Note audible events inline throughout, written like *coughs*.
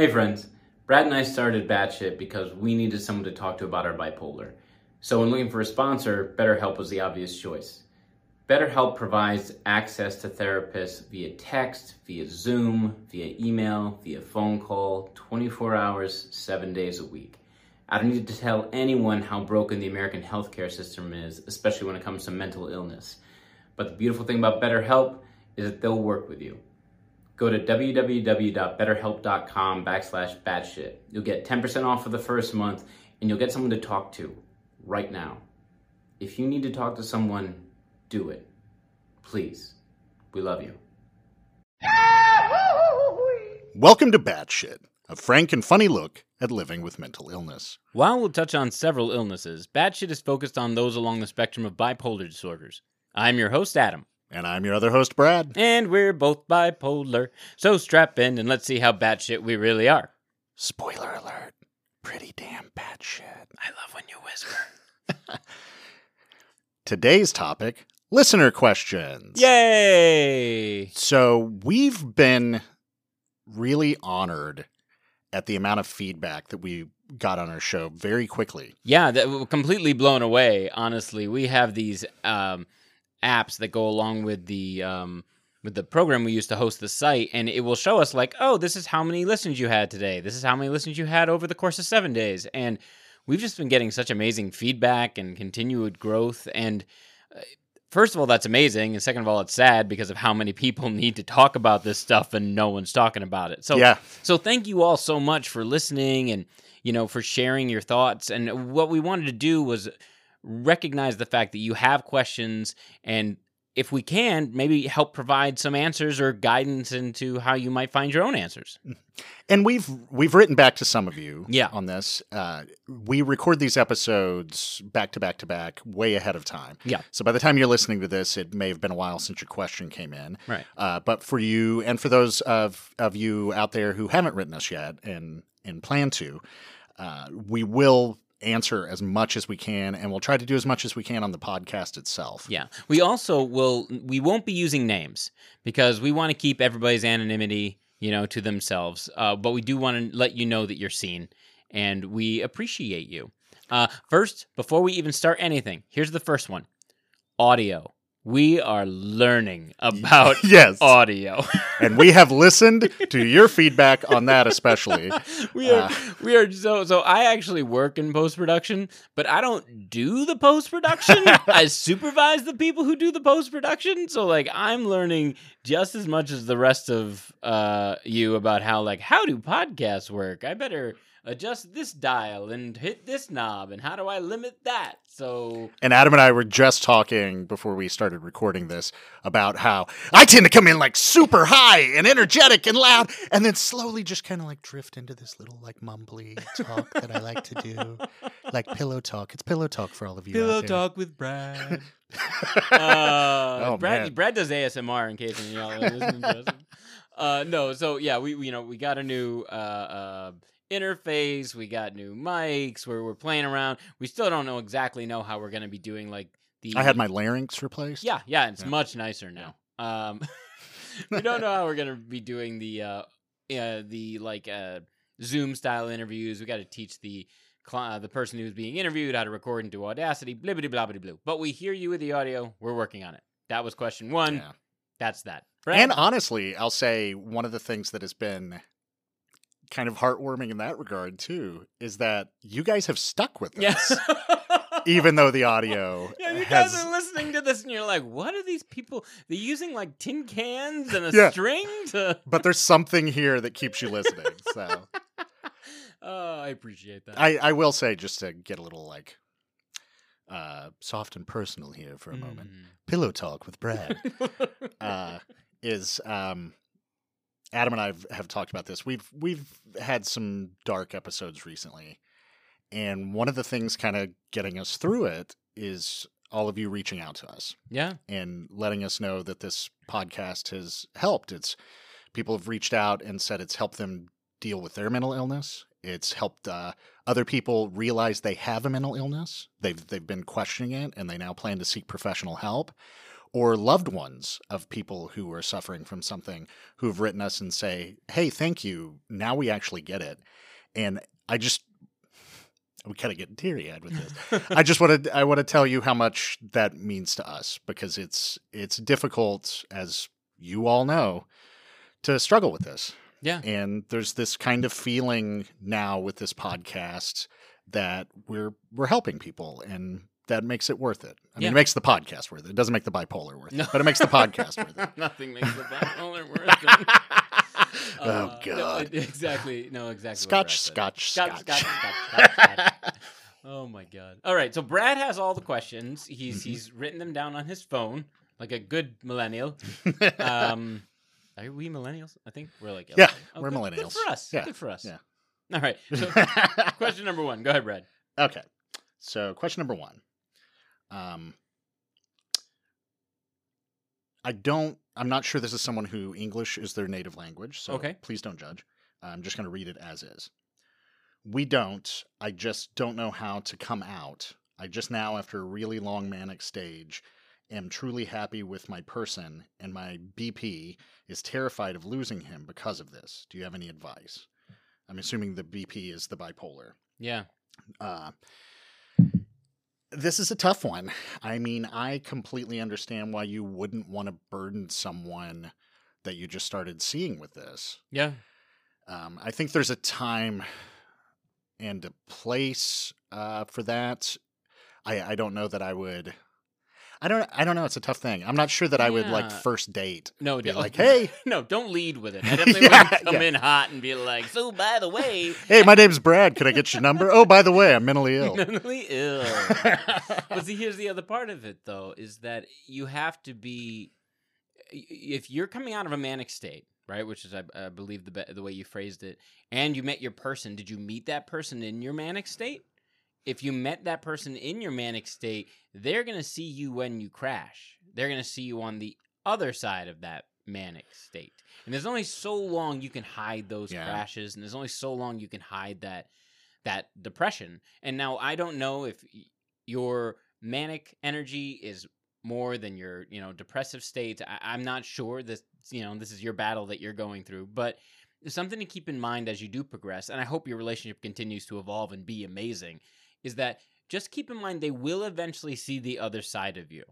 Hey friends, Brad and I started Batshit because we needed someone to talk to about our bipolar. So when looking for a sponsor, BetterHelp was the obvious choice. BetterHelp provides access to therapists via text, via Zoom, via email, via phone call, 24 hours, 7 days a week. I don't need to tell anyone how broken the American healthcare system is, especially when it comes to mental illness. But the beautiful thing about BetterHelp is that they'll work with you. Go to www.betterhelp.com backslash batshit. You'll get 10% off for the first month and you'll get someone to talk to right now. If you need to talk to someone, do it. Please. We love you. Welcome to Batshit, a frank and funny look at living with mental illness. While we'll touch on several illnesses, Batshit is focused on those along the spectrum of bipolar disorders. I'm your host, Adam. And I'm your other host, Brad. And we're both bipolar. So strap in and let's see how batshit we really are. Spoiler alert. Pretty damn batshit. I love when you whisper. *laughs* Today's topic listener questions. Yay! So we've been really honored at the amount of feedback that we got on our show very quickly. Yeah, that completely blown away. Honestly, we have these um, apps that go along with the um, with the program we use to host the site, and it will show us like, oh, this is how many listens you had today. This is how many listens you had over the course of seven days, and we've just been getting such amazing feedback and continued growth. And uh, first of all, that's amazing, and second of all, it's sad because of how many people *laughs* need to talk about this stuff and no one's talking about it. So Yeah. so thank you all so much for listening and you know for sharing your thoughts. And what we wanted to do was recognize the fact that you have questions and if we can maybe help provide some answers or guidance into how you might find your own answers And we've we've written back to some of you Yeah. on this. Uh, we record these episodes back to back to back way ahead of time. Yeah. So by the time you're listening to this, it may have been a while since your question came in. right Uh, but for you and for those of, of you out there who haven't written us yet and, and plan to, uh, we will answer as much as we can and we'll try to do as much as we can on the podcast itself. yeah. We also will we won't be using names because we want to keep everybody's anonymity you know to themselves. Uh, but we do want to let you know that you're seen and we appreciate you. Uh, first before we even start anything here's the first one. Audio we are learning *laughs* about *laughs* Yes. audio *laughs* and we have listened to your feedback on that especially. we are Uh. we are so so I actually work in post production, but I don't do the post production. I supervise the people who do the post production. So like I'm learning just as much as the rest of uh you about how like how do podcasts work. I better adjust this dial and hit this knob and how do I limit that? So And Adam and I were just talking before we started recording this about how I tend to come in like super high and energetic and loud and then slowly just kind of like drift into this little like mumbly talk that I like to do. Like pillow talk. It's pillow talk for all of you. out there. with Brad. *laughs* Uh, Oh, Brad, man. Brad does ASMR in case any of y'all are listening to us. *laughs* Uh, no, so yeah, we we, you know we got a new uh, uh, interface, we got new mics, we're we're playing around. We still don't know exactly know how we're gonna be doing like the. I had my larynx replaced. yeah yeah, it's Yeah. much nicer now. Um, *laughs* we don't *laughs* know how we're gonna be doing the uh, uh the like uh Zoom style interviews. We got to teach the cli- uh, the person who's being interviewed how to record into Audacity. Blibbity blobbity blue. But we hear you with the audio. We're working on it. That was question one. Yeah. That's that. And honestly, I'll say one of the things that has been kind of heartwarming in that regard too is that you guys have stuck with yeah. this. *laughs* Even though the audio Yeah, you has guys are listening to this and you're like, what are these people? They're using like tin cans and a Yeah. string to. *laughs* but there's something here that keeps you listening. So *laughs* Oh, I appreciate that. I, I will say just to get a little like uh soft and personal here for a moment. Mm. Pillow talk with Brad uh is um Adam and I have, have talked about this. We've we've had some dark episodes recently. And one of the things kind of getting us through it is all of you reaching out to us yeah. and letting us know that this podcast has helped. It's people have reached out and said it's helped them deal with their mental illness. It's helped uh, other people realize they have a mental illness. They've they've been questioning it and they now plan to seek professional help. Or loved ones of people who are suffering from something who've written us and say, "Hey, thank you. Now we actually get it." And I just we kind of getting teary eyed with this. *laughs* I just want to I want to tell you how much that means to us because it's it's difficult as you all know to struggle with this. Yeah. And there's this kind of feeling now with this podcast that we're we're helping people and that makes it worth it. I mean, it makes the podcast worth it. It doesn't make the bipolar worth No. it, but it makes the podcast worth it. *laughs* Nothing makes the bipolar worth it. *laughs* oh Uh, no, God! *laughs* exactly. No, exactly. Scotch, said. scotch, Scotch, scotch. scotch, scotch, scotch, scotch. Oh my god! All right, so Brad has all the questions. He's Mhm. he's written them down on his phone like a good millennial. Um, are we millennials? I think we're like Yeah, oh, we're good- millennials. Good for us. Yeah, Good for us. yeah. All right. So question number one. Go ahead, Brad. Okay. So, question number one. Um, I don't, I'm not sure this is someone who English is their native language. So, Okay. please don't judge. I'm just going to read it as is. We don't, I just don't know how to come out. I just now, after a really long manic stage, am truly happy with my person, and my BP is terrified of losing him because of this. Do you have any advice? I'm assuming the BP is the bipolar. Yeah. Uh, this is a tough one. I mean, I completely understand why you wouldn't want to burden someone that you just started seeing with this. Yeah. Um, I think there's a time and a place uh, for that. I, I don't know that I would. I don't. I don't know. It's a tough thing. I'm not sure that I would like first date. No, Be like, *laughs* hey, no, don't lead with it. I *laughs* definitely Yeah, wouldn't come yeah. in hot and be like, so by the way, *laughs* hey, my name's Brad. Can I get your number? Oh, by the way, I'm mentally ill. mentally ill. but see, here's the other part of it, though, is that you have to be, if you're coming out of a manic state, right, which is, I, I believe, the be- the way you phrased it, and you met your person, did you meet that person in your manic state? If you met that person in your manic state, they're going to see you when you crash. They're going to see you on the other side of that manic state. And there's only so long you can hide those Yeah. crashes, and there's only so long you can hide that that depression. And now I don't know if your manic energy is more than your, you know, depressive state. I, I'm not sure this, you know, this is your battle that you're going through, but something to keep in mind as you do progress. And I hope your relationship continues to evolve and be amazing. Is that just keep in mind they will eventually see the other side of you.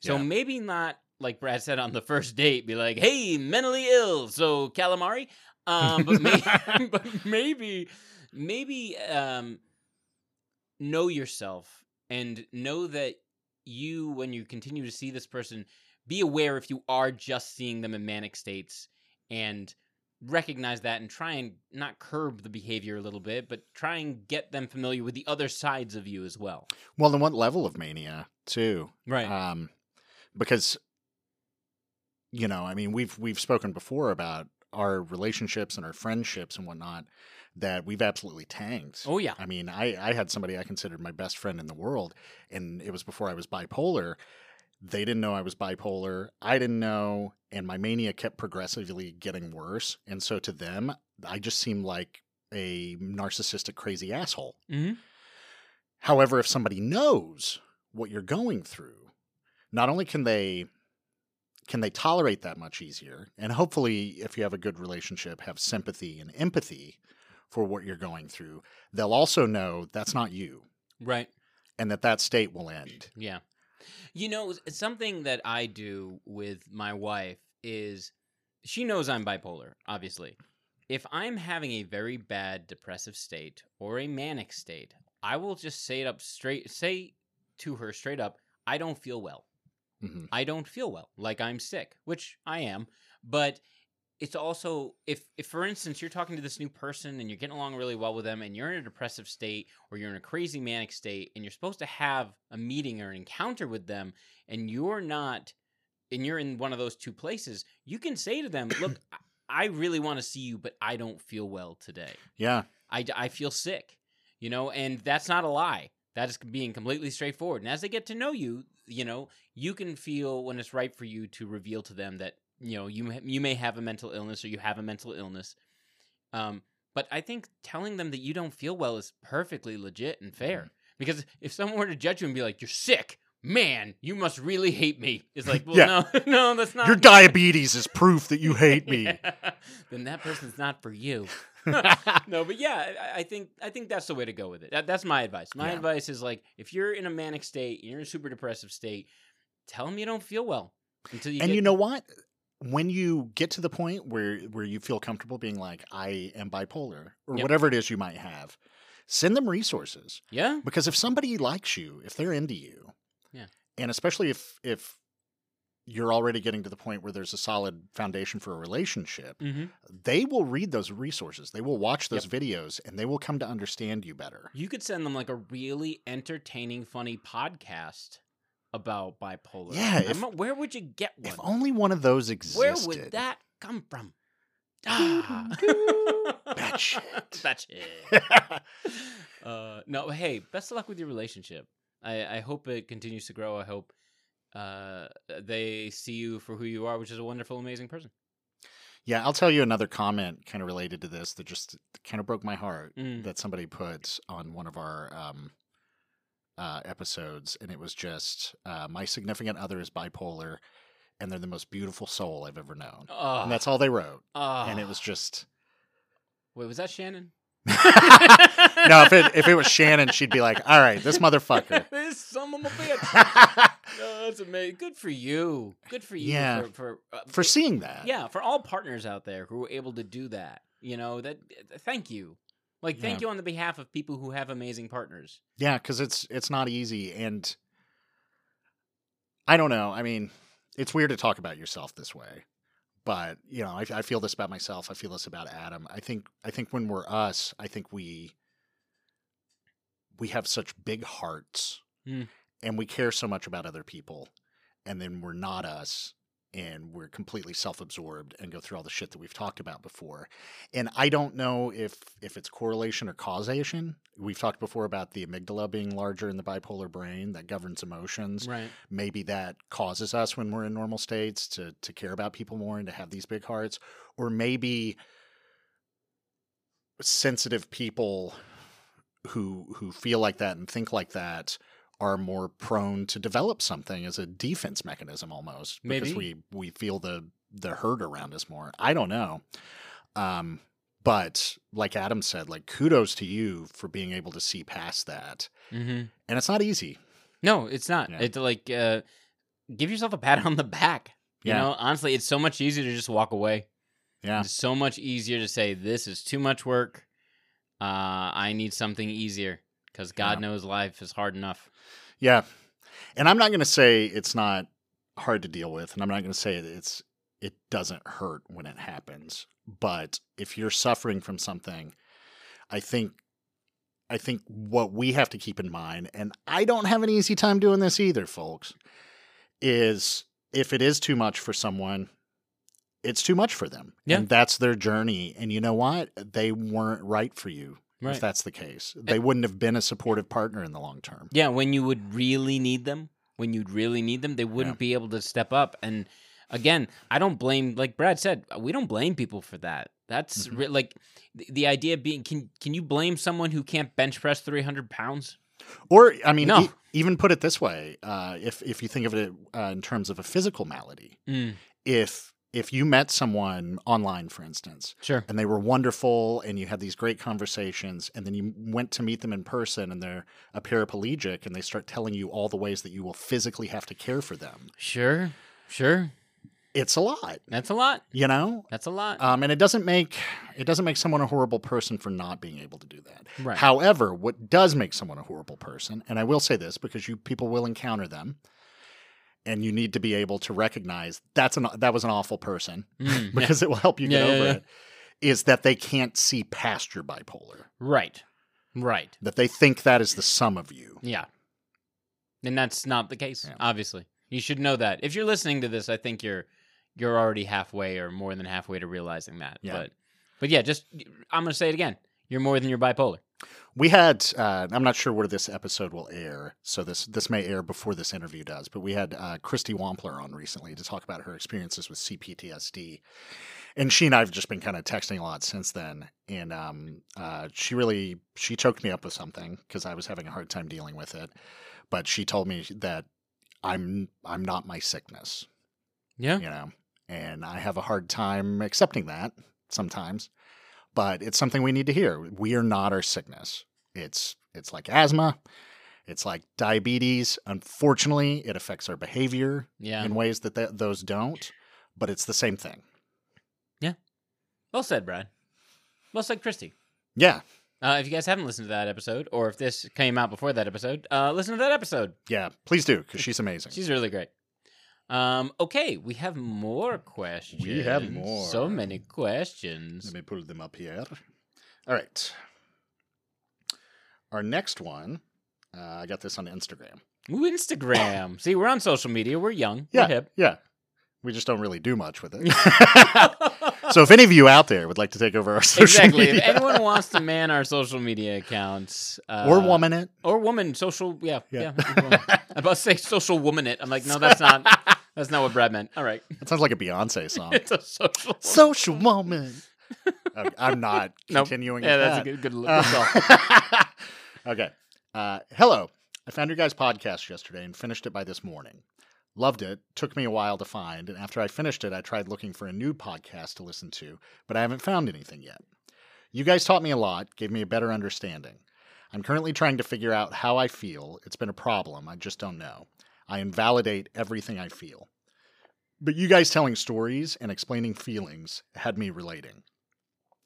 So Yeah. maybe not like Brad said on the *laughs* first date, be like, "Hey, mentally ill." So calamari, um, but, may- *laughs* *laughs* but maybe, maybe um, know yourself and know that you, when you continue to see this person, be aware if you are just seeing them in manic states and recognize that and try and not curb the behavior a little bit, but try and get them familiar with the other sides of you as well. Well, then what level of mania too? Right. um, because you know, I mean, we've we've spoken before about our relationships and our friendships and whatnot that we've absolutely tanked. oh yeah. I mean, I I had somebody I considered my best friend in the world, and it was before I was bipolar. They didn't know I was bipolar. I didn't know, and my mania kept progressively getting worse. And so to them, I just seemed like a narcissistic, crazy asshole. hmm However, if somebody knows what you're going through, not only can they can they tolerate that much easier, and hopefully, if you have a good relationship, have sympathy and empathy for what you're going through, they'll also know that's not you, Right. and that that state will end. Yeah. You know, something that I do with my wife is she knows I'm bipolar, obviously. If I'm having a very bad depressive state or a manic state, I will just say it up straight, say to her straight up, I don't feel well. hmm I don't feel well, like I'm sick, which I am. But it's also if, if for instance you're talking to this new person and you're getting along really well with them and you're in a depressive state or you're in a crazy manic state and you're supposed to have a meeting or an encounter with them and you're not and you're in one of those two places, you can say to them, *coughs* "Look, I- I really want to see you, but I don't feel well today." Yeah, I, I feel sick, you know, and that's not a lie. That is being completely straightforward. And as they get to know you, you know, you can feel when it's right for you to reveal to them that you know you may- you may have a mental illness or you have a mental illness. Um, but I think telling them that you don't feel well is perfectly legit and fair. Because if someone were to judge you and be like, "You're sick," man, you must really hate me. It's like, *laughs* well, Yeah. no, *laughs* no, that's not Your me. diabetes is proof that you hate me. Yeah. *laughs* then that person's not for you. no, but yeah, I, I think I think that's the way to go with it. That, that's my advice. My Yeah. advice is like, if you're in a manic state, you're in a super depressive state, tell them you don't feel well until you. and get, you know what? When you get to the point where where you feel comfortable being like, I am bipolar, or Yep. whatever it is you might have, send them resources. yeah, Because if somebody likes you, if they're into you, Yeah. and especially if if you're already getting to the point where there's a solid foundation for a relationship, mm-hmm. they will read those resources. They will watch those videos and they will come to understand you better. you could send them like a really entertaining, funny podcast about bipolar. Yeah, if- where would you get one? If only one of those existed. Where would that come from? Ah. That *laughs* shit. that shit. *laughs* Uh, no, hey, best of luck with your relationship. I, I hope it continues to grow. I hope uh, they see you for who you are, which is a wonderful, amazing person. Yeah, I'll tell you another comment kind of related to this that just kind of broke my heart Mm. that somebody put on one of our um, uh, episodes, and it was just uh, my significant other is bipolar, and they're the most beautiful soul I've ever known, Oh, and that's all they wrote, and it was just Wait, was that Shannon? *laughs* no. If it if it was Shannon, she'd be like, "All right, this motherfucker." *laughs* this son of a bitch. *laughs* No, that's amazing. Good for you. Good for you. Yeah. For for, uh, For seeing that, yeah, for all partners out there who are able to do that. You know that. Thank you. Like, thank Yeah. you on the behalf of people who have amazing partners. Yeah, because it's it's not easy, and I don't know. I mean, it's weird to talk about yourself this way, but you know, I, I feel this about myself. I feel this about Adam. I think I think when we're us, I think we we have such big hearts, Hmm. and we care so much about other people, and then we're not us. And we're completely self-absorbed and go through all the shit that we've talked about before. And I don't know if if it's correlation or causation. We've talked before about the amygdala being larger in the bipolar brain that governs emotions. Right. Maybe that causes us when we're in normal states to to care about people more and to have these big hearts, or maybe sensitive people who who feel like that and think like that are more prone to develop something as a defense mechanism almost because Maybe. we we feel the the hurt around us more. I don't know. Um but like Adam said, like kudos to you for being able to see past that. Mm-hmm. And it's not easy. No, it's not. Yeah. It's like uh, give yourself a pat *laughs* on the back. You Yeah. know, honestly, it's so much easier to just walk away. Yeah. It's so much easier to say this is too much work. Uh, I need something easier because God Yeah. knows life is hard enough. Yeah. And I'm not going to say it's not hard to deal with and I'm not going to say it's it doesn't hurt when it happens. But if you're suffering from something, I think I think what we have to keep in mind and I don't have an easy time doing this either, folks, is if it is too much for someone, it's too much for them. Yeah. And that's their journey and you know what? They weren't right for you. Right. If that's the case, they wouldn't have been a supportive partner in the long term. Yeah, when you would really need them, when you'd really need them, they wouldn't Yeah. be able to step up. And again, I don't blame, like Brad said, we don't blame people for that. That's Mhm. re- like the, the idea being can can you blame someone who can't bench press three hundred pounds? Or I mean, No. e- even put it this way: uh, if if you think of it uh, in terms of a physical malady, Mm, if if you met someone online, for instance, sure. and they were wonderful, and you had these great conversations, and then you went to meet them in person, and they're a paraplegic, and they start telling you all the ways that you will physically have to care for them, Sure. Sure. it's a lot, That's a lot. you know. That's a lot. Um, and it doesn't make it doesn't make someone a horrible person for not being able to do that. right. However, what does make someone a horrible person, and I will say this because you people will encounter them, and you need to be able to recognize that's an that was an awful person Mm, yeah. *laughs* because it will help you get Yeah, yeah, over yeah. it. Is that they can't see past your bipolar, Right. Right. that they think that is the sum of you. Yeah. And that's not the case, Yeah. obviously. You should know that. If you're listening to this, I think you're you're already halfway or more than halfway to realizing that. Yeah. But but yeah, just I'm going to say it again. You're more than your bipolar. We had uh, I'm not sure where this episode will air, so this this may air before this interview does. But we had uh, Christy Wampler on recently to talk about her experiences with CPTSD, and she and I've just been kind of texting a lot since then. And um, uh, she really she choked me up with something because I was having a hard time dealing with it. But she told me that I'm I'm not my sickness, Yeah. you know, and I have a hard time accepting that sometimes. But it's something we need to hear. We are not our sickness. It's it's like asthma. It's like diabetes. Unfortunately, it affects our behavior Yeah. in ways that th- those don't. But it's the same thing. Yeah. Well said, Brad. Well said, Christy. Yeah, Uh, if you guys haven't listened to that episode, or if this came out before that episode, uh, listen to that episode. yeah. Please do because she's amazing. She's really great. Um, okay, we have more questions. We have more. So many questions. Let me pull them up here. All right. Our next one, uh, I got this on Instagram. Ooh, Instagram. See, we're on social media. We're young. Yeah, We're hip. yeah. We just don't really do much with it. *laughs* *laughs* so if any of you out there would like to take over our social exactly. media, If anyone wants to man our social media accounts, uh, or woman it, or woman, social, yeah, Yeah. yeah. I'm about to say social woman. It. I'm like, no, that's not. *laughs* That's not what Brad meant. All right, that sounds like a Beyonce *laughs* song. it's a social. social woman. *laughs* Okay, I'm not Nope. continuing. Yeah, that's a good, good, good Uh, *laughs* okay. Uh, hello. I found your guys' podcast yesterday and finished it by this morning. Loved it. Took me a while to find. And after I finished it, I tried looking for a new podcast to listen to, but I haven't found anything yet. You guys taught me a lot, gave me a better understanding. I'm currently trying to figure out how I feel. It's been a problem. I just don't know. I invalidate everything I feel. But you guys telling stories and explaining feelings had me relating.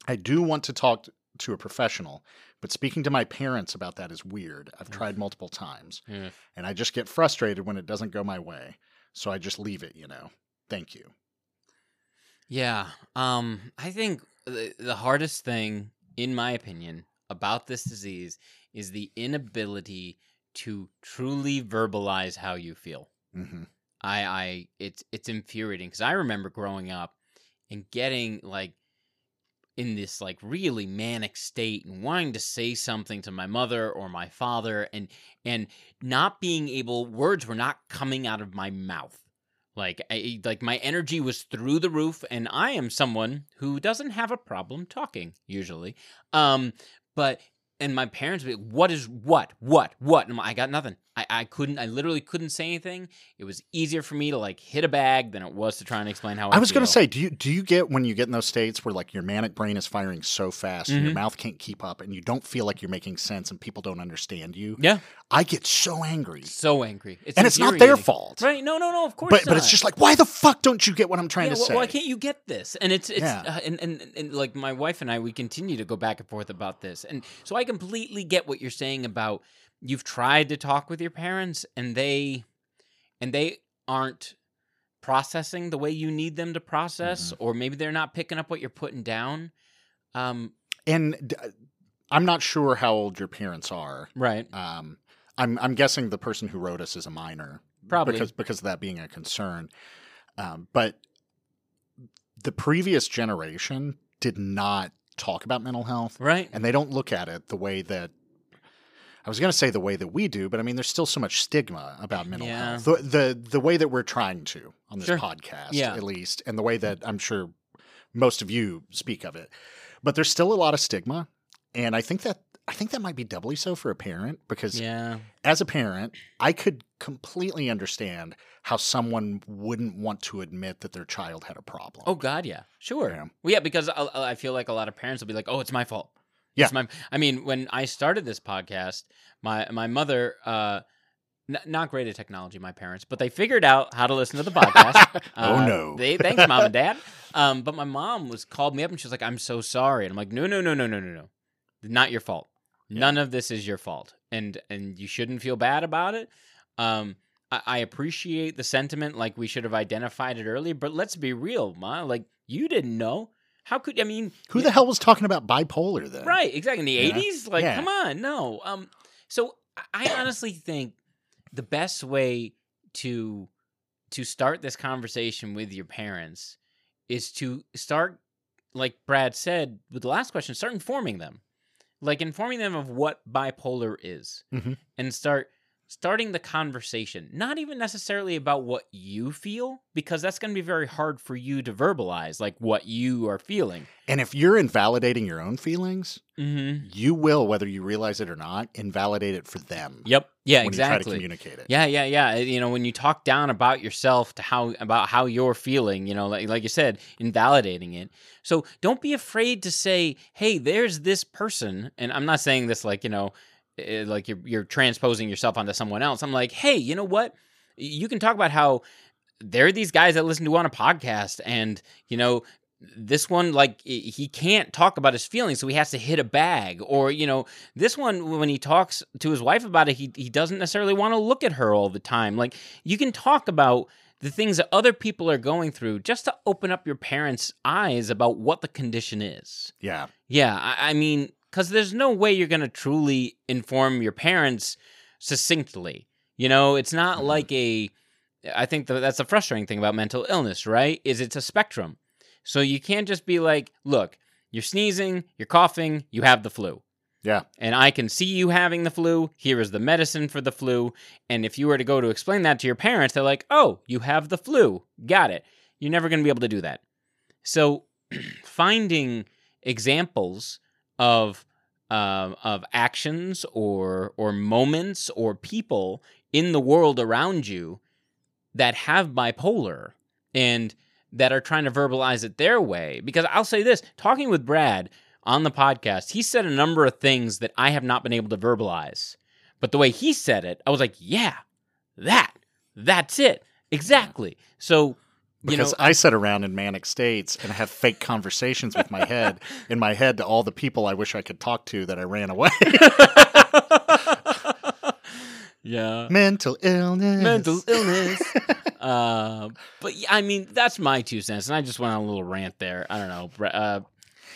I do want to talk to a professional, but speaking to my parents about that is weird. I've tried multiple times, Yeah. and I just get frustrated when it doesn't go my way. So I just leave it, you know. Thank you. Yeah. Um, I think the, the hardest thing, in my opinion, about this disease is the inability to truly verbalize how you feel. hmm I, I, it's it's infuriating because I remember growing up and getting like in this like really manic state and wanting to say something to my mother or my father and and not being able words were not coming out of my mouth. Like I, like my energy was through the roof and i am someone who doesn't have a problem talking usually. Um but and my parents would be like, what is what what what and i got nothing I, I couldn't i literally couldn't say anything it was easier for me to like hit a bag than it was to try and explain how i, I was going to say, do you do you get when you get in those states where like your manic brain is firing so fast and your Mhm. mouth can't keep up and you don't feel like you're making sense and people don't understand you? yeah I get so angry, so angry it's and it's not their fault. right no no no of course But but it's just like, why the fuck don't you get what I'm trying yeah, to say? Why can't you get this? And it's it's Yeah. uh, and, and and like my wife and I, we continue to go back and forth about this, and so I completely get what you're saying about you've tried to talk with your parents, and they and they aren't processing the way you need them to process, Mm-hmm. or maybe they're not picking up what you're putting down. Um, and d- I'm not sure how old your parents are. right, Um, I'm I'm guessing the person who wrote us is a minor, Probably. because because of that being a concern. Um, but the previous generation did not talk about mental health, right, and they don't look at it the way that I was going to say the way that we do. But I mean, there's still so much stigma about mental Yeah. health. The, the the way that we're trying to on this Sure. podcast, Yeah. at least, and the way that I'm sure most of you speak of it. But there's still a lot of stigma, and I think that I think that might be doubly so for a parent because yeah, as a parent, I could completely understand how someone wouldn't want to admit that their child had a problem. oh God, yeah, sure, Yeah. well, yeah, because I, I feel like a lot of parents will be like, oh, it's my fault. Yeah. It's my, I mean, when I started this podcast, my my mother, uh, n- not great at technology, my parents, but they figured out how to listen to the podcast. *laughs* Oh, Uh, no. They thanks mom and dad. *laughs* Um, but my mom was called me up and she was like, "I'm so sorry," and I'm like, "No, no, no, no, no, no, no, not your fault. None of this is your fault, and and you shouldn't feel bad about it." Um, I, I appreciate the sentiment, like we should have identified it earlier, but let's be real, ma. Like you didn't know. How could I mean? Who the hell was talking about bipolar then? Right, exactly. In the Yeah. eighties, like, Yeah. come on, no. Um, so I I honestly think the best way to to start this conversation with your parents is to start, like Brad said with the last question, start informing them, like informing them of what bipolar is, Mhm. and start starting the conversation, not even necessarily about what you feel, because that's going to be very hard for you to verbalize, like what you are feeling. And if you're invalidating your own feelings, Mm-hmm. you will, whether you realize it or not, invalidate it for them. Yep. Yeah. when you try to exactly. communicate it. Yeah, yeah, yeah. You know, when you talk down about yourself to how about how you're feeling, you know, like like you said, invalidating it. So don't be afraid to say, "Hey, there's this person," and I'm not saying this like you know, eh, like you're you're transposing yourself onto someone else. I'm like, "Hey, you know what? You can talk about how there are these guys that listen to on a podcast, and you know." This one, like he can't talk about his feelings, so he has to hit a bag. Or you know, this one, when he talks to his wife about it, he he doesn't necessarily want to look at her all the time. Like you can talk about the things that other people are going through just to open up your parents' eyes about what the condition is. Yeah. Yeah, I, I mean, because there's no way you're going to truly inform your parents succinctly. You know, it's not Mhm. like a. I think that that's the frustrating thing about mental illness, right? Is it's a spectrum. So you can't just be like, look, you're sneezing, you're coughing, you have the flu. Yeah. And I can see you having the flu. Here is the medicine for the flu. And if you were to go to explain that to your parents, they're like, oh, you have the flu. Got it. You're never going to be able to do that. So *clears throat* finding examples of um, of actions or or moments or people in the world around you that have bipolar and that are trying to verbalize it their way. Because I'll say this: talking with Brad on the podcast, he said a number of things that I have not been able to verbalize. But the way he said it, I was like, yeah, that, that's it. Exactly. So, you Because know, I sit around in manic states and have fake conversations with my head, *laughs* in my head, to all the people I wish I could talk to that I ran away. *laughs* yeah. Mental illness. Mental illness. *laughs* uh, but yeah, I mean, that's my two cents. And I just went on a little rant there. I don't know. Uh,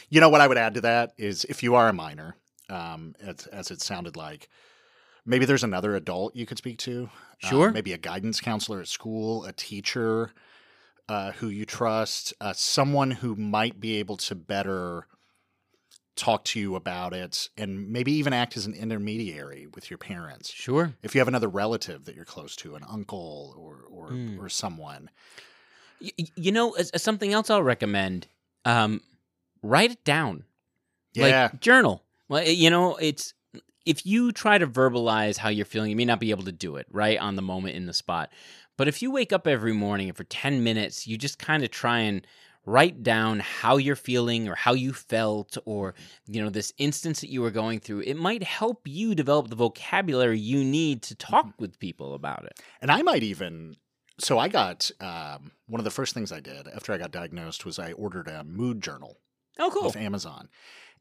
You know what I would add to that is if you are a minor, um, as, as it sounded like, maybe there's another adult you could speak to. Um, Sure. maybe a guidance counselor at school, a teacher uh, who you trust, uh, someone who might be able to better talk to you about it and maybe even act as an intermediary with your parents. sure. If you have another relative that you're close to, an uncle or or, Mm. or someone. Y- y- you know, something else I'll recommend, um, write it down. Yeah. like journal well you know it's if you try to verbalize how you're feeling you may not be able to do it right on the moment in the spot but if you wake up every morning and for 10 minutes you just kind of try and write down how you're feeling or how you felt or you know this instance that you were going through it might help you develop the vocabulary you need to talk with people about it And I might even. So I got um, one of the first things I did after I got diagnosed was I ordered a mood journal oh cool off Amazon.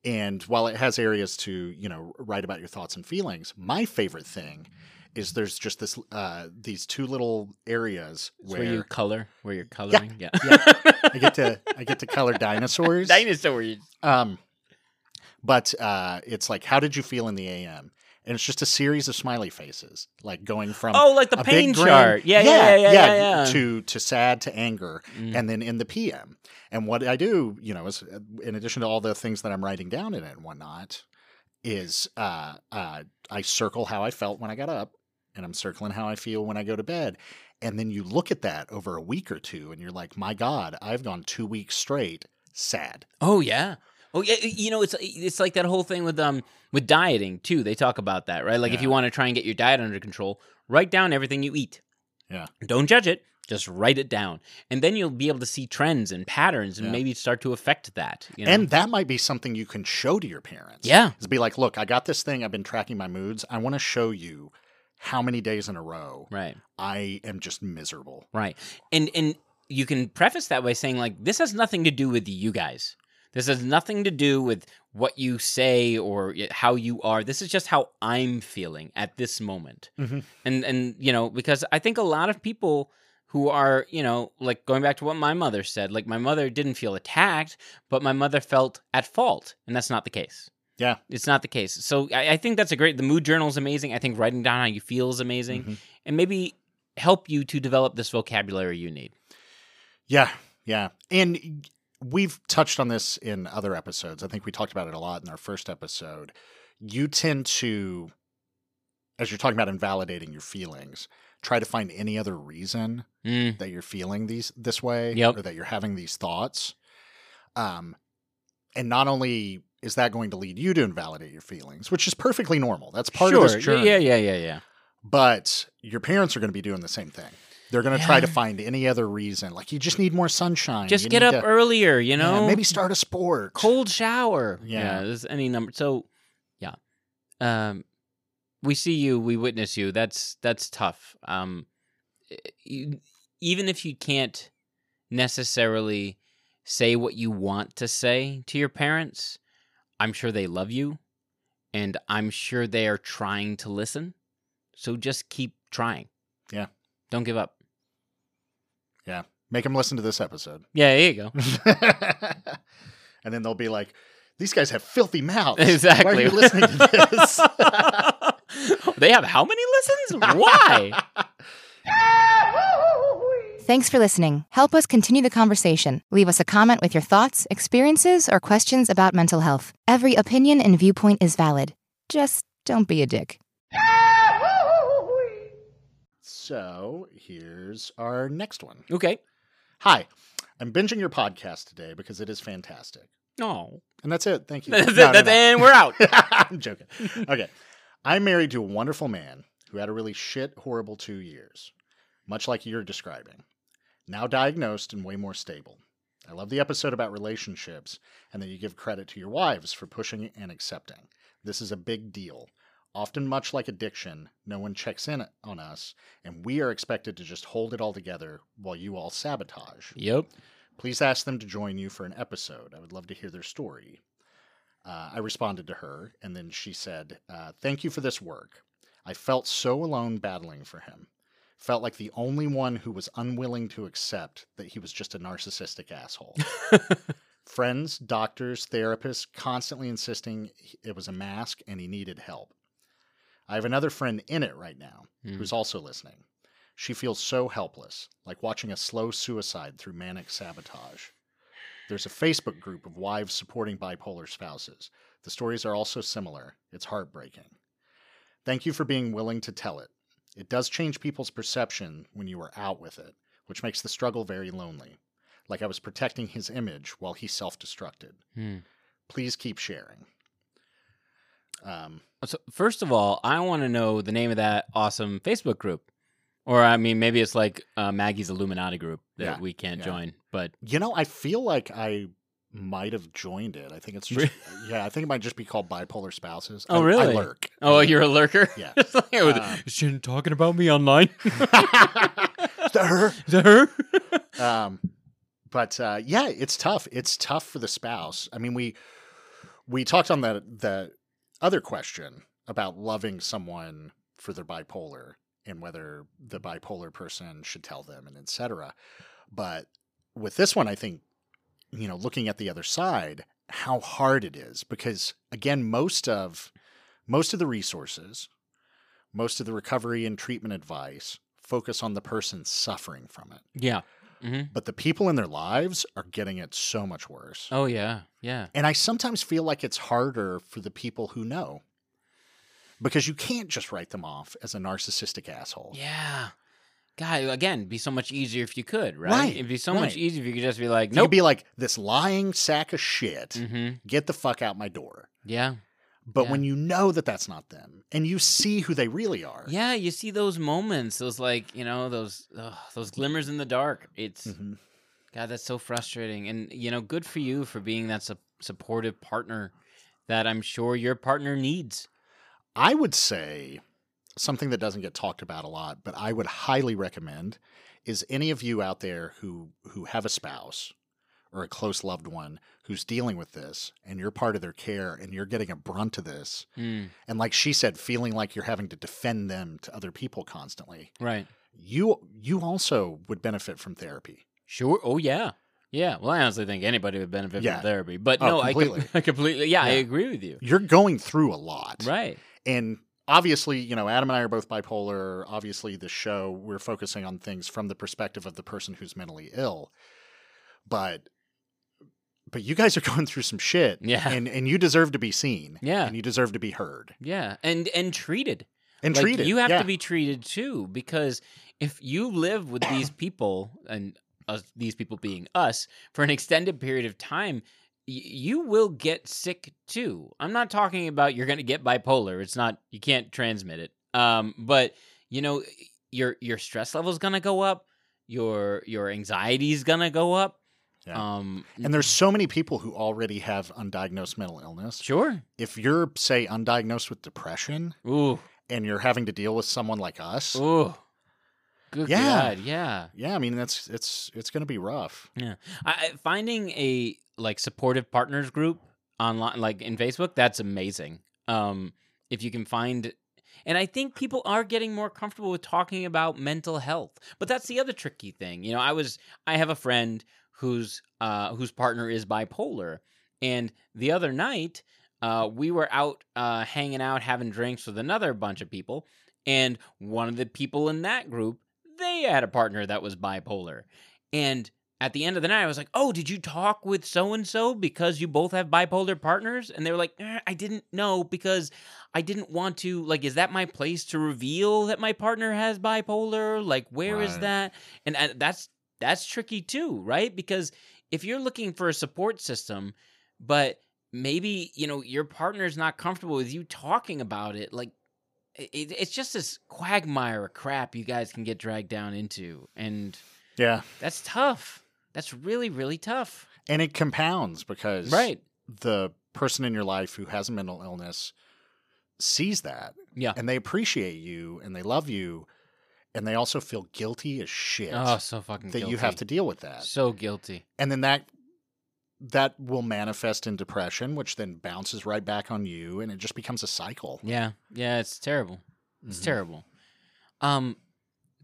And while it has areas to you know write about your thoughts and feelings, my favorite thing is there's just this uh, these two little areas where, where you color where you're coloring yeah, yeah. *laughs* I get to I get to color dinosaurs. dinosaurs Um, but uh, it's like, how did you feel in the AM? And it's just a series of smiley faces, like going from oh like the pain chart yeah yeah yeah yeah, yeah, yeah. to to sad to anger, Mm. and then in the PM. And what I do, you know, is uh, in addition to all the things that I'm writing down in it and whatnot, is uh, uh, I circle how I felt when I got up, and I'm circling how I feel when I go to bed. And then you look at that over a week or two, and you're like, my God, I've gone two weeks straight sad. Oh yeah. Oh yeah. You know, it's it's like that whole thing with um with dieting too. They talk about that, right? Like if you want to try and get your diet under control, write down everything you eat. Yeah. Don't judge it. Just write it down, and then you'll be able to see trends and patterns, and Yeah. maybe start to affect that. You know? And that might be something you can show to your parents. yeah, Is be like, look, I got this thing. I've been tracking my moods. I want to show you how many days in a row right, I am just miserable. right, and and you can preface that by saying like this has nothing to do with you guys. This has nothing to do with what you say or how you are. This is just how I'm feeling at this moment. Mhm. and and you know because i think a lot of people who are you know like going back to what my mother said like my mother didn't feel attacked but my mother felt at fault and that's not the case Yeah. it's not the case so i, I think that's a great the mood journal is amazing i think writing down how you feel is amazing Mhm. and maybe help you to develop this vocabulary you need Yeah. Yeah. And we've touched on this in other episodes. I think we talked about it a lot in our first episode. You tend to as you're talking about invalidating your feelings, try to find any other reason Mm, that you're feeling these this way Yep. or that you're having these thoughts. Um, and not only is that going to lead you to invalidate your feelings, which is perfectly normal. That's part sure. of this journey. Yeah, yeah, yeah, yeah. But your parents are going to be doing the same thing. They're going to try to find any other reason. Like you just need more sunshine. Just You get up to- earlier, you yeah, know? maybe start a sport. cold shower. Yeah. there's any number. So, yeah. Um, we see you, we witness you. That's that's tough. Um, you, even if you can't necessarily say what you want to say to your parents, I'm sure they love you, and I'm sure they are trying to listen. So just keep trying. Yeah. Don't give up. Yeah. Make them listen to this episode. Yeah, there you go. *laughs* and then they'll be like, these guys have filthy mouths. Exactly. *laughs* Why are you *laughs* listening to this? they have how many listens? Why? Thanks for listening. Help us continue the conversation. Leave us a comment with your thoughts, experiences, or questions about mental health. Every opinion and viewpoint is valid. Just don't be a dick. so here's our next one. Okay. Hi, I'm binging your podcast today because it is fantastic. Oh. And that's it. Thank you. *laughs* That's No, it. no, That's- no. And we're out. *laughs* I'm joking. Okay. I'm married to a wonderful man who had a really shit, horrible two years, much like you're describing. Now diagnosed and way more stable. I love the episode about relationships and that you give credit to your wives for pushing and accepting. This is a big deal. Often, much like addiction, no one checks in on us, and we are expected to just hold it all together while you all sabotage. Yep. Please ask them to join you for an episode. I would love to hear their story. Uh, I responded to her, and then she said, uh, Thank you for this work. I felt so alone battling for him. Felt like the only one who was unwilling to accept that he was just a narcissistic asshole. *laughs* Friends, doctors, therapists constantly insisting it was a mask and he needed help. I have another friend in it right now Hmm. who's also listening. She feels so helpless, like watching a slow suicide through manic sabotage. There's a Facebook group of wives supporting bipolar spouses. The stories are also similar. It's heartbreaking. Thank you for being willing to tell it. It does change people's perception when you are out with it, which makes the struggle very lonely. Like I was protecting his image while he self destructed. Hmm. Please keep sharing. Um, So first of all, I want to know the name of that awesome Facebook group, or I mean, maybe it's like uh, Maggie's Illuminati group that Yeah, we can't yeah. join. But You know, I feel like I might have joined it. I think it's just, yeah, I think it might just be called bipolar spouses. Oh, I- really? I lurk. oh, you're a lurker. Yeah. *laughs* It's like, Uh, is she talking about me online? *laughs* *laughs* Is that her? Is that her? um, but uh, yeah, it's tough. It's tough for the spouse. I mean, we we talked on the the other question about loving someone for their bipolar and whether the bipolar person should tell them and etc. But with this one, I think you know, looking at the other side, how hard it is because again, most of most of the resources, most of the recovery and treatment advice focus on the person suffering from it yeah. hmm but the people in their lives are getting it so much worse. Oh yeah. Yeah. And I sometimes feel like it's harder for the people who know because you can't just write them off as a narcissistic asshole. Yeah. God, again, it'd be so much easier if you could, right? Right, It'd be so much easier if you could just be like, You nope. could be like this lying sack of shit. hmm Get the fuck out my door. Yeah. But Yeah. when you know that that's not them and you see who they really are. Yeah, you see those moments, those like you know those ugh, those glimmers in the dark. It's Mhm. God, that's so frustrating. And you know, good for you for being that su- supportive partner that I'm sure your partner needs. I would say something that doesn't get talked about a lot, but I would highly recommend is any of you out there who who have a spouse or a close loved one who's dealing with this and you're part of their care and you're getting a brunt of this Mm, and like she said feeling like you're having to defend them to other people constantly right. you you also would benefit from therapy Sure. Oh yeah. Yeah. Well, I honestly think anybody would benefit Yeah. from therapy. But Oh, no, I, com- completely. *laughs* I completely. Yeah, I agree with you. you're going through a lot Right. and obviously, you know, Adam and I are both bipolar. Obviously, the show we're focusing on things from the perspective of the person who's mentally ill. But but you guys are *laughs* going through some shit. Yeah. And and you deserve to be seen. Yeah. And you deserve to be heard. Yeah. And and treated. and like, treated. You have yeah. to be treated too, because if you live with these people and us, these people being us for an extended period of time, you will get sick too. I'm not talking about you're going to get bipolar. It's not you can't transmit it. Um, but you know your your stress level is going to go up. Your your anxiety is going to go up. Yeah. Um, And there's so many people who already have undiagnosed mental illness. sure. If you're, say, undiagnosed with depression Ooh, and you're having to deal with someone like us, ooh. Good Yeah. God, yeah. yeah, I mean that's it's it's going to be rough. Yeah. I- finding a like supportive partners group online, like in Facebook, that's amazing. Um, if you can find, and I think people are getting more comfortable with talking about mental health. But that's the other tricky thing. You know, I was I have a friend whose uh whose partner is bipolar, and the other night uh we were out uh hanging out having drinks with another bunch of people, and one of the people in that group they had a partner that was bipolar, and at the end of the night, I was like, "Oh, did you talk with so and so because you both have bipolar partners?" And they were like, eh, "I didn't know because I didn't want to. Like, is that my place to reveal that my partner has bipolar? Like, where is Right. that?" And uh, that's that's tricky too, right? Because if you're looking for a support system, but maybe you know your partner's not comfortable with you talking about it, like it, it's just this quagmire of crap you guys can get dragged down into, and Yeah, that's tough. That's really, really tough. and it compounds because Right. the person in your life who has a mental illness sees that Yeah. and they appreciate you and they love you and they also feel guilty as shit Oh, so fucking that guilty. you have to deal with that. So guilty. and then that that will manifest in depression which then bounces right back on you and it just becomes a cycle Yeah. Yeah, it's terrible. It's Mhm. terrible. Um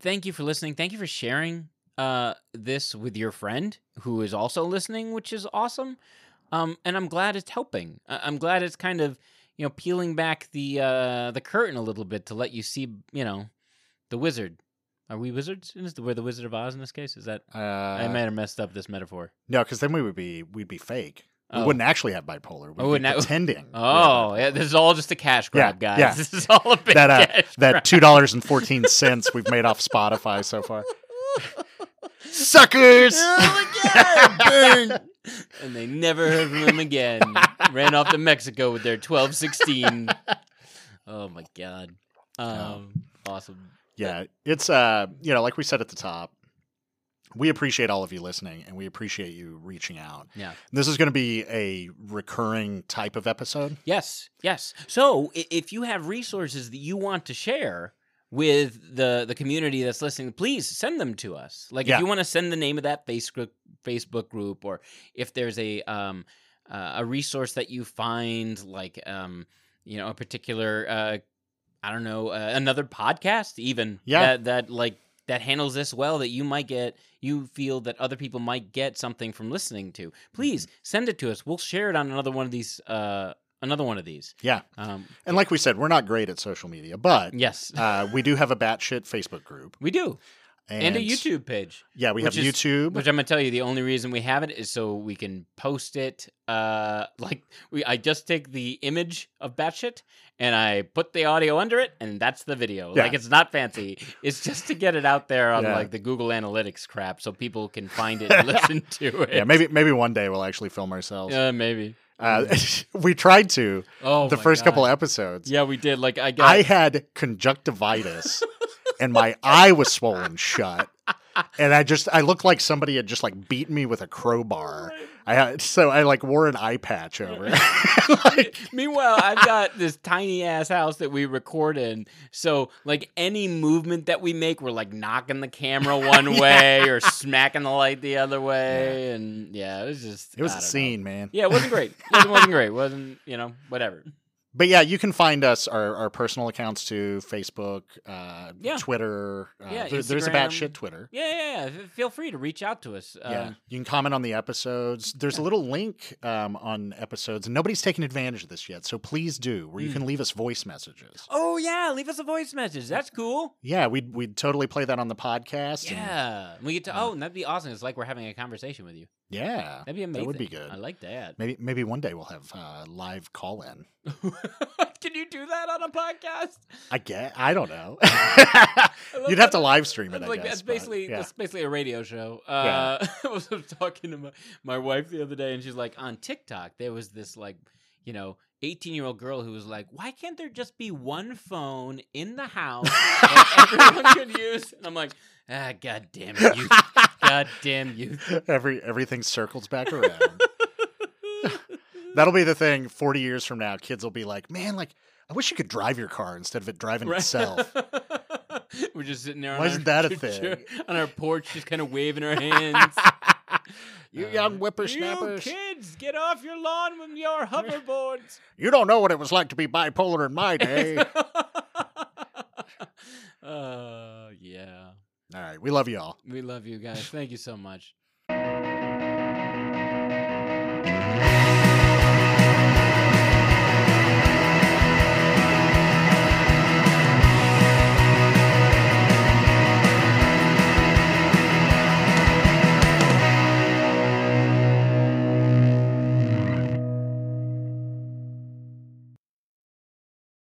thank you for listening. Thank you for sharing uh this with your friend who is also listening, which is awesome. Um and I'm glad it's helping. I- I'm glad it's kind of, you know, peeling back the uh the curtain a little bit to let you see, you know, the wizard. Are we wizards? Is the we're the Wizard of Oz in this case? Is that uh, I might have messed up this metaphor. no because then we would be we'd be fake we Oh. wouldn't actually have bipolar we'd Oh, be pretending *laughs* Oh, yeah, this is all just a cash grab, Yeah, guys. yeah. *laughs* This is all a big that uh, that two dollars and fourteen cents we've made off Spotify so far. *laughs* Suckers! Oh my *laughs* Burn. and they never heard from him again. Ran off to Mexico with their twelve sixteen. Oh my god. Um, awesome. yeah, it's uh, you know, like we said at the top, we appreciate all of you listening, and we appreciate you reaching out. Yeah. This is going to be a recurring type of episode. Yes, yes. So if you have resources that you want to share with the the community that's listening, please send them to us. Like Yeah. if you want to send the name of that Facebook Facebook group, or if there's a um uh, a resource that you find, like um you know a particular uh I don't know uh, another podcast even Yeah. that that like that handles this well that you might get you feel that other people might get something from listening to please send it to us we'll share it on another one of these uh another one of these. Yeah, um and like we said, we're not great at social media, but yes. *laughs* uh, we do have a batshit Facebook group. We do. And, and, a youtube page. Yeah, we have is- YouTube. which i'm gonna tell you the only reason we have it is so we can post it uh *laughs* like we i just take the image of batshit and i put the audio under it and that's the video. Yeah. like it's not fancy. It's just to get it out there on Yeah. like the google analytics crap so people can find it *laughs* and listen to it. yeah, maybe maybe one day we'll actually film ourselves. uh, maybe Uh, *laughs* we tried to oh the first couple episodes. yeah we did like i got I had conjunctivitis and my *laughs* eye was swollen shut. And I just I looked like somebody had just like beaten me with a crowbar. I had so I like wore an eye patch over it. *laughs* *laughs* like, Meanwhile, I've got this tiny ass house that we record in. So, like any movement that we make, we're like knocking the camera *laughs* one way or smacking the light the other way, and yeah, it was just it was a know. scene, man. Yeah, it wasn't great. It wasn't, wasn't great. It wasn't you know whatever. But yeah, you can find us our, our personal accounts to Facebook, uh, Yeah. Twitter. Uh, Yeah, there- there's a batshit Twitter. Yeah, yeah, yeah. Feel free to reach out to us. Yeah, Um, you can comment on the episodes. There's a little link um, on episodes, and nobody's taken advantage of this yet. So please do, where you Mm. can leave us voice messages. oh yeah, leave us a voice message. That's cool. Yeah, we'd we'd totally play that on the podcast. and- Yeah, we get to. uh, Oh, and that'd be awesome. It's like we're having a conversation with you. yeah, That'd be amazing. That would be good. I like that. Maybe maybe one day we'll have uh, live call in. *laughs* Can you do that on a podcast? I get. I don't know. *laughs* You'd have to live stream it. I like guess, that's but, basically yeah. that's basically a radio show. Yeah. Uh, *laughs* I was talking to my, my wife the other day, and she's like, on TikTok, there was this like, you know, eighteen year old girl who was like, why can't there just be one phone in the house that everyone could use? And I'm like, ah, god damn it, you, god damn you. Every everything circles back around. That'll be the thing. Forty years from now, kids will be like, "Man, like I wish you could drive your car instead of it driving Right. itself." *laughs* We're just sitting there. Why on isn't our that a *laughs* thing? On our porch, just kind of waving our *laughs* hands. you Uh, young You kids, get off your lawn with your hoverboards. You don't know what it was like to be bipolar in my day. uh, yeah. All right, we love you all. We love you guys. Thank you so much.